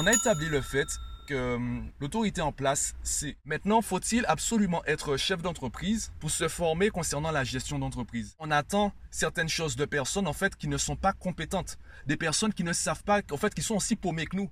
On a établi le fait que hum, l'autorité en place, c'est maintenant faut-il absolument être chef d'entreprise pour se former concernant la gestion d'entreprise? On attend certaines choses de personnes en fait qui ne sont pas compétentes, des personnes qui ne savent pas en fait qui sont aussi paumées que nous.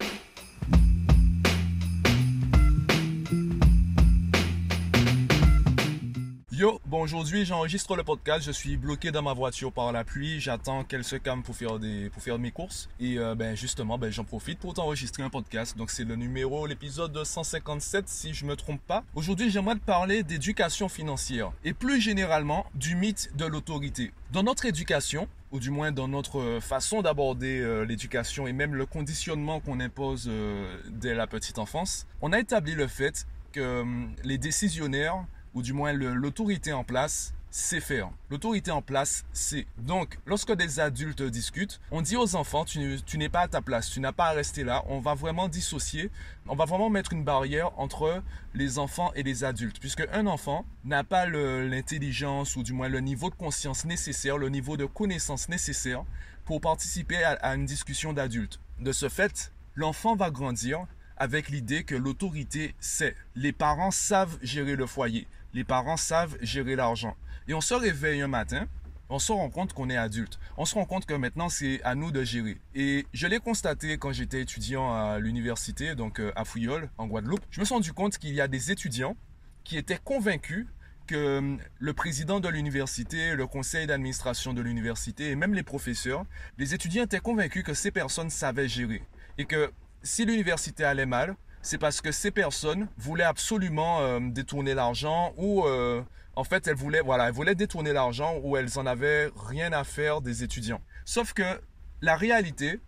Yo, bon aujourd'hui j'enregistre le podcast, je suis bloqué dans ma voiture par la pluie, j'attends qu'elle se calme pour faire des pour faire mes courses et euh, ben justement ben j'en profite pour t'enregistrer un podcast. Donc c'est le numéro l'épisode 157 si je me trompe pas. Aujourd'hui, j'aimerais te parler d'éducation financière et plus généralement du mythe de l'autorité. Dans notre éducation, ou du moins dans notre façon d'aborder euh, l'éducation et même le conditionnement qu'on impose euh, dès la petite enfance, on a établi le fait que hum, les décisionnaires ou du moins l'autorité en place, c'est faire. L'autorité en place, c'est. Donc, lorsque des adultes discutent, on dit aux enfants, tu, n'es pas à ta place, tu n'as pas à rester là. On va vraiment dissocier, on va vraiment mettre une barrière entre les enfants et les adultes. Puisque un enfant n'a pas l'intelligence ou du moins le niveau de conscience nécessaire, le niveau de connaissance nécessaire pour participer à une discussion d'adultes. De ce fait, l'enfant va grandir avec l'idée que l'autorité c'est. Les parents savent gérer le foyer les parents savent gérer l'argent. Et on se réveille un matin, on se rend compte qu'on est adulte. On se rend compte que maintenant, c'est à nous de gérer. Et je l'ai constaté quand j'étais étudiant à l'université, donc euh, à Fouillol, en Guadeloupe. Je me suis rendu compte qu'il y a des étudiants qui étaient convaincus que hum, le président de l'université, le conseil d'administration de l'université et même les professeurs, les étudiants étaient convaincus que ces personnes savaient gérer. Et que si l'université allait mal, c'est parce que ces personnes voulaient absolument euh, détourner l'argent ou euh, en fait elles voulaient détourner l'argent ou elles en avaient rien à faire des étudiants. Sauf que la réalité,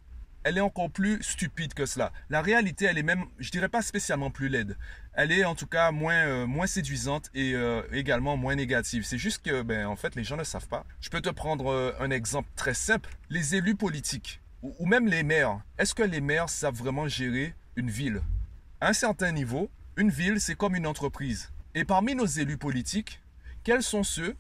elle est encore plus stupide que cela. La réalité, elle est même, je dirais pas spécialement plus laide. Elle est en tout cas moins, euh, séduisante et également moins négative. C'est juste que, ben, en fait, les gens ne savent pas. Je peux te prendre un exemple très simple. Les élus politiques ou même les maires. Est-ce que les maires savent vraiment gérer une ville? À un certain niveau, une ville, c'est comme une entreprise. Et parmi nos élus politiques, quels sont ceux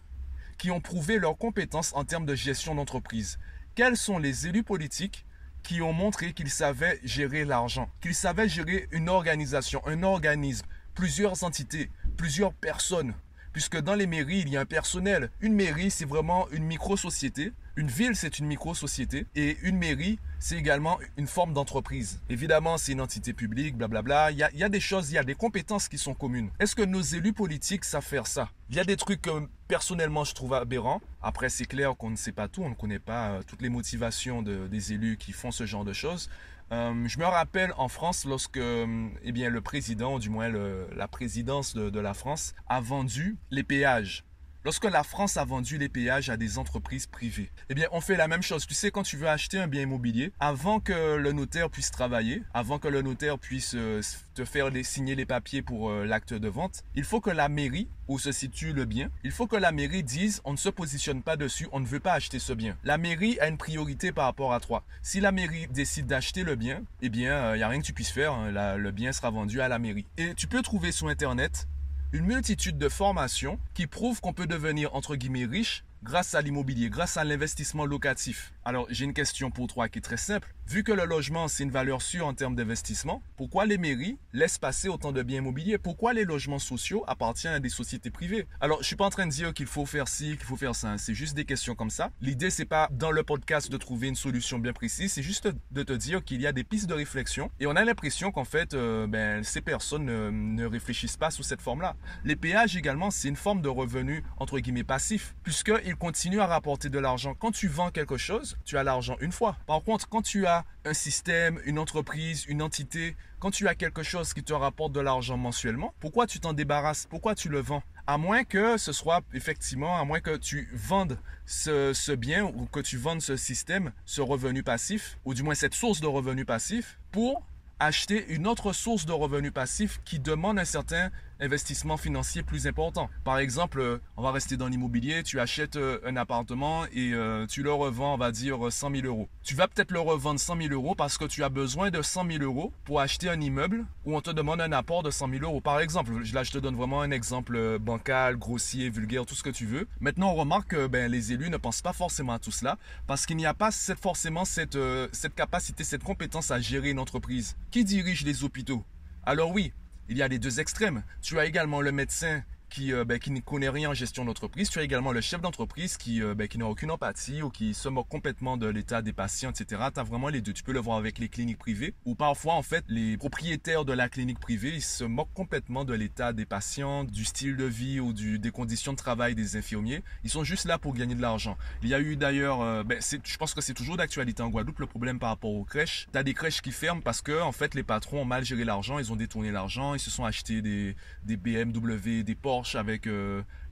qui ont prouvé leurs compétences en termes de gestion d'entreprise? Quels sont les élus politiques qui ont montré qu'ils savaient gérer l'argent, qu'ils savaient gérer une organisation, un organisme, plusieurs entités, plusieurs personnes? Puisque dans les mairies, il y a un personnel. Une mairie, c'est vraiment une micro-société une ville, c'est une micro-société et une mairie, c'est également une forme d'entreprise. Évidemment, c'est une entité publique, blablabla. Il y, il y a des choses, il y a des compétences qui sont communes. Est-ce que nos élus politiques savent faire ça? Il y a des trucs que personnellement je trouve aberrants. Après, c'est clair qu'on ne sait pas tout, on ne connaît pas euh, toutes les motivations des élus qui font ce genre de choses. Euh, je me rappelle en France lorsque euh, eh bien, le président, ou du moins la présidence de la France, a vendu les péages Lorsque la France a vendu les péages à des entreprises privées, eh bien, on fait la même chose. Tu sais, quand tu veux acheter un bien immobilier, avant que le notaire puisse travailler, avant que le notaire puisse euh, te faire signer les papiers pour euh, l'acte de vente, il faut que la mairie, où se situe le bien, il faut que la mairie dise on ne se positionne pas dessus, on ne veut pas acheter ce bien. La mairie a une priorité par rapport à toi. Si la mairie décide d'acheter le bien, eh bien, il euh, n'y a rien que tu puisses faire. Hein. le bien sera vendu à la mairie. Et tu peux trouver sur Internet une multitude de formations qui prouvent qu'on peut devenir entre guillemets riche grâce à l'immobilier, grâce à l'investissement locatif. Alors, j'ai une question pour toi qui est très simple. Vu que le logement, c'est une valeur sûre en termes d'investissement, pourquoi les mairies laissent passer autant de biens immobiliers? Pourquoi les logements sociaux appartiennent à des sociétés privées? Alors, je suis pas en train de dire qu'il faut faire ci, qu'il faut faire ça. Hein. C'est juste des questions comme ça. L'idée, c'est pas dans le podcast de trouver une solution bien précise. C'est juste de te dire qu'il y a des pistes de réflexion. Et on a l'impression qu'en fait, euh, ben, ces personnes ne, réfléchissent pas sous cette forme-là. Les péages également, c'est une forme de revenu entre guillemets passif, puisque il continue à rapporter de l'argent. Quand tu vends quelque chose, tu as l'argent une fois. Par contre, quand tu as un système, une entreprise, une entité, quand tu as quelque chose qui te rapporte de l'argent mensuellement, pourquoi tu t'en débarrasses? Pourquoi tu le vends? À moins que ce soit effectivement, à moins que tu vendes ce, ce bien ou que tu vendes ce système, ce revenu passif, ou du moins cette source de revenu passif, pour acheter une autre source de revenu passif qui demande un certain investissements financiers plus importants. Par exemple, euh, on va rester dans l'immobilier, tu achètes euh, un appartement et euh, tu le revends, on va dire, 100 000 euros. Tu vas peut-être le revendre 100 000 euros parce que tu as besoin de 100 000 euros pour acheter un immeuble où on te demande un apport de 100 000 euros. Par exemple, là je te donne vraiment un exemple bancal, grossier, vulgaire, tout ce que tu veux. Maintenant, on remarque que ben, les élus ne pensent pas forcément à tout cela parce qu'il n'y a pas forcément cette, cette capacité, cette compétence à gérer une entreprise. Qui dirige les hôpitaux? Alors oui, il y a les deux extrêmes. Tu as également le médecin qui, euh, ben, qui ne connaît rien en gestion d'entreprise. Tu as également le chef d'entreprise qui, euh, ben, n'a aucune empathie ou qui se moque complètement de l'état des patients, etc. Tu as vraiment les deux. Tu peux le voir avec les cliniques privées ou parfois, en fait, les propriétaires de la clinique privée, ils se moquent complètement de l'état des patients, du style de vie ou des conditions de travail des infirmiers. Ils sont juste là pour gagner de l'argent. Il y a eu d'ailleurs, euh, ben, je pense que c'est toujours d'actualité en Guadeloupe, le problème par rapport aux crèches. Tu as des crèches qui ferment parce que, en fait, les patrons ont mal géré l'argent, ils ont détourné l'argent, ils se sont achetés des, des BMW, des Porsche avec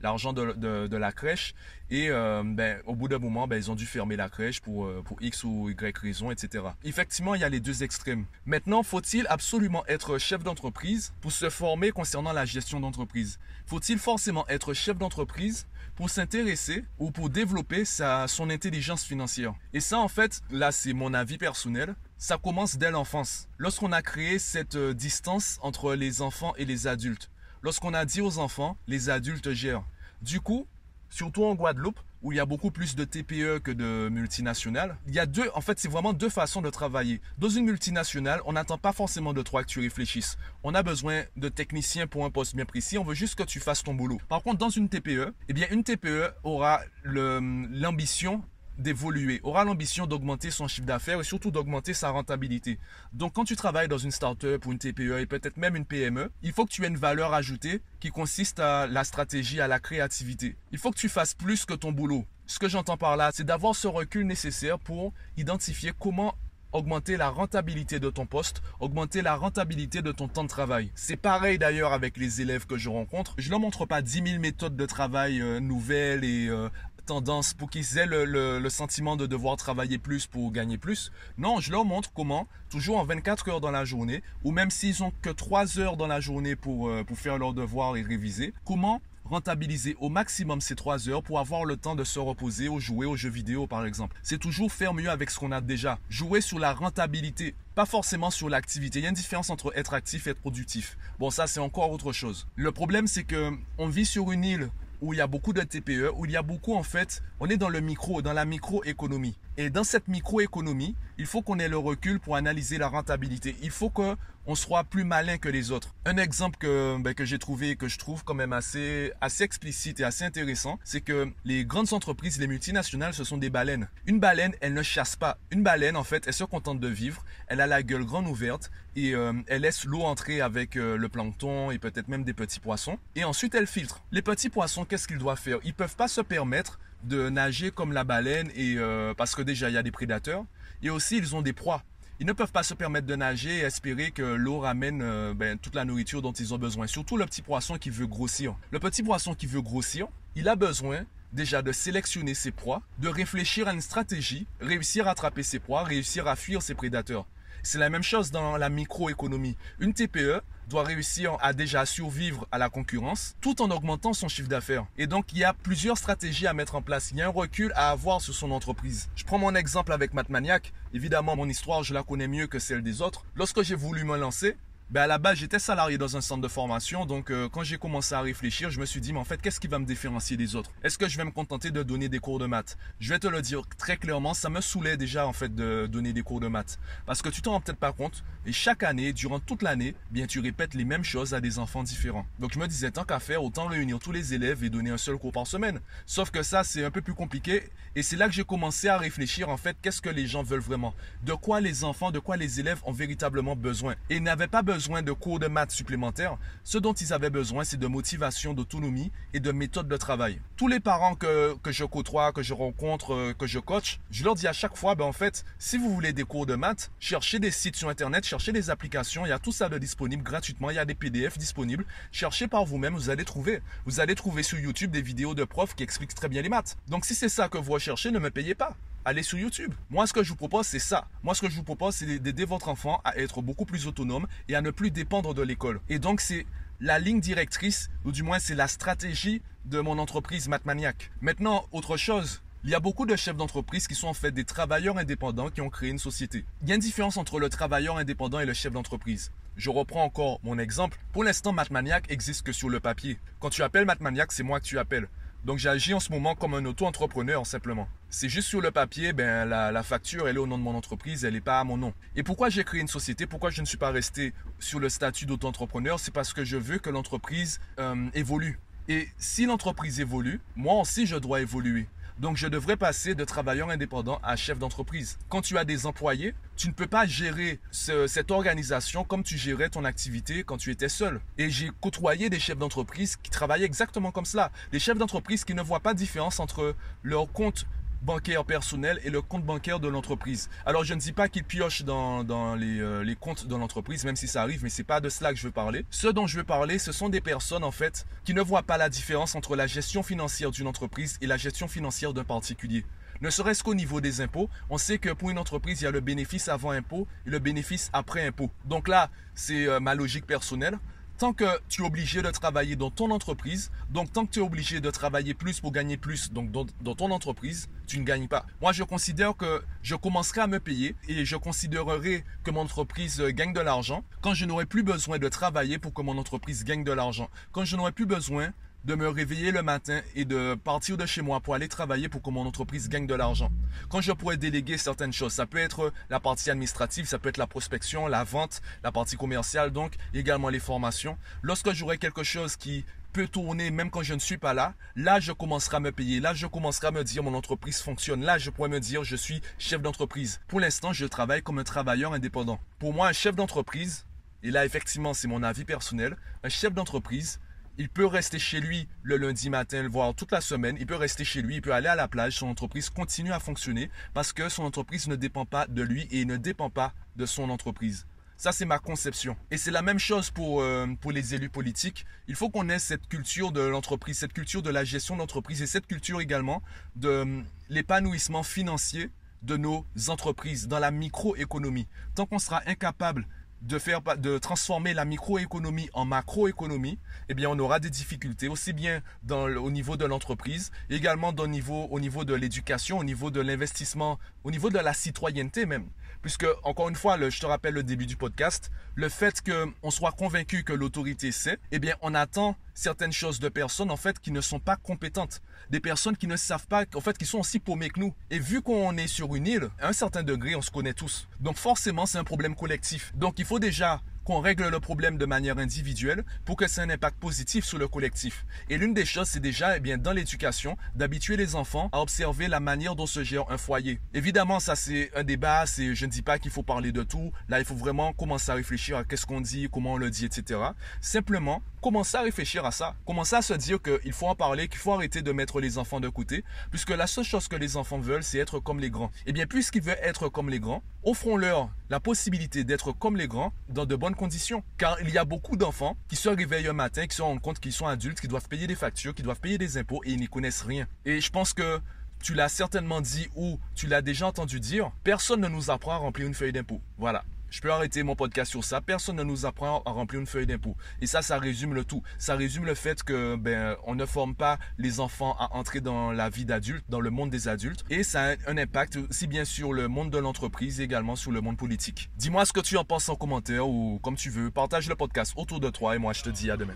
l'argent de, la crèche. Et euh, ben, au bout d'un moment, ben, ils ont dû fermer la crèche pour, euh, pour X ou Y raison, etc. Effectivement, il y a les deux extrêmes. Maintenant, faut-il absolument être chef d'entreprise pour se former concernant la gestion d'entreprise? Faut-il forcément être chef d'entreprise pour s'intéresser ou pour développer sa, son intelligence financière? Et ça, en fait, là, c'est mon avis personnel. Ça commence dès l'enfance. Lorsqu'on a créé cette euh, distance entre les enfants et les adultes lorsqu'on a dit aux enfants, les adultes gèrent. Du coup, surtout en Guadeloupe, où il y a beaucoup plus de TPE que de multinationales, il y a deux, en fait, c'est vraiment deux façons de travailler. Dans une multinationale, on n'attend pas forcément de toi que tu réfléchisses. On a besoin de techniciens pour un poste bien précis. On veut juste que tu fasses ton boulot. Par contre, dans une TPE, eh bien, une TPE aura l'ambition d'évoluer, aura l'ambition d'augmenter son chiffre d'affaires et surtout d'augmenter sa rentabilité. Donc quand tu travailles dans une start-up ou une TPE et peut-être même une PME, il faut que tu aies une valeur ajoutée qui consiste à la stratégie, à la créativité. Il faut que tu fasses plus que ton boulot. Ce que j'entends par là, c'est d'avoir ce recul nécessaire pour identifier comment augmenter la rentabilité de ton poste, augmenter la rentabilité de ton temps de travail. C'est pareil d'ailleurs avec les élèves que je rencontre. Je ne leur montre pas 10 000 méthodes de travail euh, nouvelles et euh, tendance pour qu'ils aient le, sentiment de devoir travailler plus pour gagner plus. Non, je leur montre comment, toujours en 24 heures dans la journée, ou même s'ils ont que 3 heures dans la journée pour, euh, pour faire leurs devoirs et réviser, comment rentabiliser au maximum ces 3 heures pour avoir le temps de se reposer ou jouer aux jeux vidéo par exemple. C'est toujours faire mieux avec ce qu'on a déjà. Jouer sur la rentabilité, pas forcément sur l'activité. Il y a une différence entre être actif et être productif. Bon, ça c'est encore autre chose. Le problème c'est que on vit sur une île où il y a beaucoup de TPE, où il y a beaucoup en fait, on est dans le micro, dans la microéconomie. Et dans cette microéconomie, il faut qu'on ait le recul pour analyser la rentabilité. Il faut qu'on soit plus malin que les autres. Un exemple que, ben, que j'ai trouvé, que je trouve quand même assez, assez explicite et assez intéressant, c'est que les grandes entreprises, les multinationales, ce sont des baleines. Une baleine, elle ne chasse pas. Une baleine, en fait, elle se contente de vivre. Elle a la gueule grande ouverte et euh, elle laisse l'eau entrer avec euh, le plancton et peut-être même des petits poissons. Et ensuite, elle filtre. Les petits poissons, qu'est-ce qu'ils doivent faire? Ils peuvent pas se permettre de nager comme la baleine et euh, parce que déjà il y a des prédateurs et aussi ils ont des proies. Ils ne peuvent pas se permettre de nager et espérer que l'eau ramène euh, ben, toute la nourriture dont ils ont besoin. Surtout le petit poisson qui veut grossir. Le petit poisson qui veut grossir, il a besoin déjà de sélectionner ses proies, de réfléchir à une stratégie, réussir à attraper ses proies, réussir à fuir ses prédateurs. C'est la même chose dans la microéconomie. Une TPE doit réussir à déjà survivre à la concurrence tout en augmentant son chiffre d'affaires. Et donc, il y a plusieurs stratégies à mettre en place. Il y a un recul à avoir sur son entreprise. Je prends mon exemple avec Mathmaniac. Évidemment, mon histoire, je la connais mieux que celle des autres. Lorsque j'ai voulu me lancer, ben à la base, j'étais salarié dans un centre de formation, donc euh, quand j'ai commencé à réfléchir, je me suis dit, mais en fait, qu'est-ce qui va me différencier des autres? Est-ce que je vais me contenter de donner des cours de maths? Je vais te le dire très clairement, ça me saoulait déjà en fait de donner des cours de maths, parce que tu t'en rends peut-être pas compte, et chaque année, durant toute l'année, bien tu répètes les mêmes choses à des enfants différents. Donc je me disais, tant qu'à faire, autant réunir tous les élèves et donner un seul cours par semaine. Sauf que ça, c'est un peu plus compliqué, et c'est là que j'ai commencé à réfléchir en fait, qu'est-ce que les gens veulent vraiment? De quoi les enfants, de quoi les élèves ont véritablement besoin? Et n'avaient pas besoin de cours de maths supplémentaires, ce dont ils avaient besoin, c'est de motivation, d'autonomie et de méthode de travail. Tous les parents que, que je côtoie, que je rencontre, euh, que je coach, je leur dis à chaque fois, ben en fait, si vous voulez des cours de maths, cherchez des sites sur Internet, cherchez des applications, il y a tout ça de disponible gratuitement, il y a des PDF disponibles. Cherchez par vous-même, vous allez trouver. Vous allez trouver sur YouTube des vidéos de profs qui expliquent très bien les maths. Donc si c'est ça que vous recherchez, ne me payez pas allez sur YouTube. Moi, ce que je vous propose, c'est ça. Moi, ce que je vous propose, c'est d'aider votre enfant à être beaucoup plus autonome et à ne plus dépendre de l'école. Et donc, c'est la ligne directrice, ou du moins c'est la stratégie de mon entreprise Matmaniac. Maintenant, autre chose, il y a beaucoup de chefs d'entreprise qui sont en fait des travailleurs indépendants qui ont créé une société. Il y a une différence entre le travailleur indépendant et le chef d'entreprise. Je reprends encore mon exemple. Pour l'instant, Matmaniac existe que sur le papier. Quand tu appelles Matmaniac, c'est moi que tu appelles. Donc j'agis en ce moment comme un auto-entrepreneur simplement. C'est juste sur le papier, ben, la, facture, elle est au nom de mon entreprise, elle n'est pas à mon nom. Et pourquoi j'ai créé une société? Pourquoi je ne suis pas resté sur le statut d'auto-entrepreneur? C'est parce que je veux que l'entreprise euh, évolue. Et si l'entreprise évolue, moi aussi je dois évoluer. Donc, je devrais passer de travailleur indépendant à chef d'entreprise. Quand tu as des employés, tu ne peux pas gérer cette organisation comme tu gérais ton activité quand tu étais seul. Et j'ai côtoyé des chefs d'entreprise qui travaillaient exactement comme cela. Des chefs d'entreprise qui ne voient pas de différence entre leur compte bancaire personnel et le compte bancaire de l'entreprise. Alors je ne dis pas qu'ils piochent dans, euh, les, comptes de l'entreprise, même si ça arrive, mais c'est pas de cela que je veux parler. Ce dont je veux parler, ce sont des personnes en fait qui ne voient pas la différence entre la gestion financière d'une entreprise et la gestion financière d'un particulier. Ne serait-ce qu'au niveau des impôts, on sait que pour une entreprise, il y a le bénéfice avant impôt et le bénéfice après impôt. Donc là, c'est euh, ma logique personnelle tant que tu es obligé de travailler dans ton entreprise, donc tant que tu es obligé de travailler plus pour gagner plus donc dans, ton entreprise, tu ne gagnes pas. Moi, je considère que je commencerai à me payer et je considérerai que mon entreprise gagne de l'argent quand je n'aurai plus besoin de travailler pour que mon entreprise gagne de l'argent. Quand je n'aurai plus besoin de me réveiller le matin et de partir de chez moi pour aller travailler pour que mon entreprise gagne de l'argent. Quand je pourrais déléguer certaines choses, ça peut être la partie administrative, ça peut être la prospection, la vente, la partie commerciale, donc également les formations. Lorsque j'aurai quelque chose qui peut tourner même quand je ne suis pas là, là je commencerai à me payer, là je commencerai à me dire mon entreprise fonctionne, là je pourrais me dire je suis chef d'entreprise. Pour l'instant, je travaille comme un travailleur indépendant. Pour moi, un chef d'entreprise, et là effectivement c'est mon avis personnel, un chef d'entreprise, il peut rester chez lui le lundi matin, voire toute la semaine. Il peut rester chez lui, il peut aller à la plage. Son entreprise continue à fonctionner parce que son entreprise ne dépend pas de lui et ne dépend pas de son entreprise. Ça, c'est ma conception. Et c'est la même chose pour, euh, pour les élus politiques. Il faut qu'on ait cette culture de l'entreprise, cette culture de la gestion d'entreprise et cette culture également de euh, l'épanouissement financier de nos entreprises dans la microéconomie. Tant qu'on sera incapable de, faire, de transformer la microéconomie en macroéconomie, eh bien, on aura des difficultés, aussi bien dans, au niveau de l'entreprise, également dans, niveau, au niveau de l'éducation, au niveau de l'investissement, au niveau de la citoyenneté même. Puisque, encore une fois, je te rappelle le début du podcast, le fait qu'on soit convaincu que l'autorité sait, eh bien, on attend certaines choses de personnes, en fait, qui ne sont pas compétentes. Des personnes qui ne savent pas, en fait, qui sont aussi paumées que nous. Et vu qu'on est sur une île, à un certain degré, on se connaît tous. Donc, forcément, c'est un problème collectif. Donc, il faut déjà qu'on règle le problème de manière individuelle pour que ça ait un impact positif sur le collectif. Et l'une des choses, c'est déjà, eh bien, dans l'éducation, d'habituer les enfants à observer la manière dont se gère un foyer. Évidemment, ça c'est un débat, c'est, je ne dis pas qu'il faut parler de tout. Là, il faut vraiment commencer à réfléchir à qu'est-ce qu'on dit, comment on le dit, etc. Simplement, commencer à réfléchir à ça. Commencer à se dire qu'il faut en parler, qu'il faut arrêter de mettre les enfants de côté, puisque la seule chose que les enfants veulent, c'est être comme les grands. Et eh bien, puisqu'ils veulent être comme les grands, offrons-leur la possibilité d'être comme les grands dans de bonnes conditions. Car il y a beaucoup d'enfants qui se réveillent un matin, qui se rendent compte qu'ils sont adultes, qui doivent payer des factures, qui doivent payer des impôts et ils n'y connaissent rien. Et je pense que tu l'as certainement dit ou tu l'as déjà entendu dire, personne ne nous apprend à remplir une feuille d'impôt. Voilà. Je peux arrêter mon podcast sur ça. Personne ne nous apprend à remplir une feuille d'impôt. Et ça, ça résume le tout. Ça résume le fait que ben on ne forme pas les enfants à entrer dans la vie d'adulte, dans le monde des adultes. Et ça a un impact aussi bien sur le monde de l'entreprise, également sur le monde politique. Dis-moi ce que tu en penses en commentaire ou comme tu veux. Partage le podcast autour de toi et moi je te dis à demain.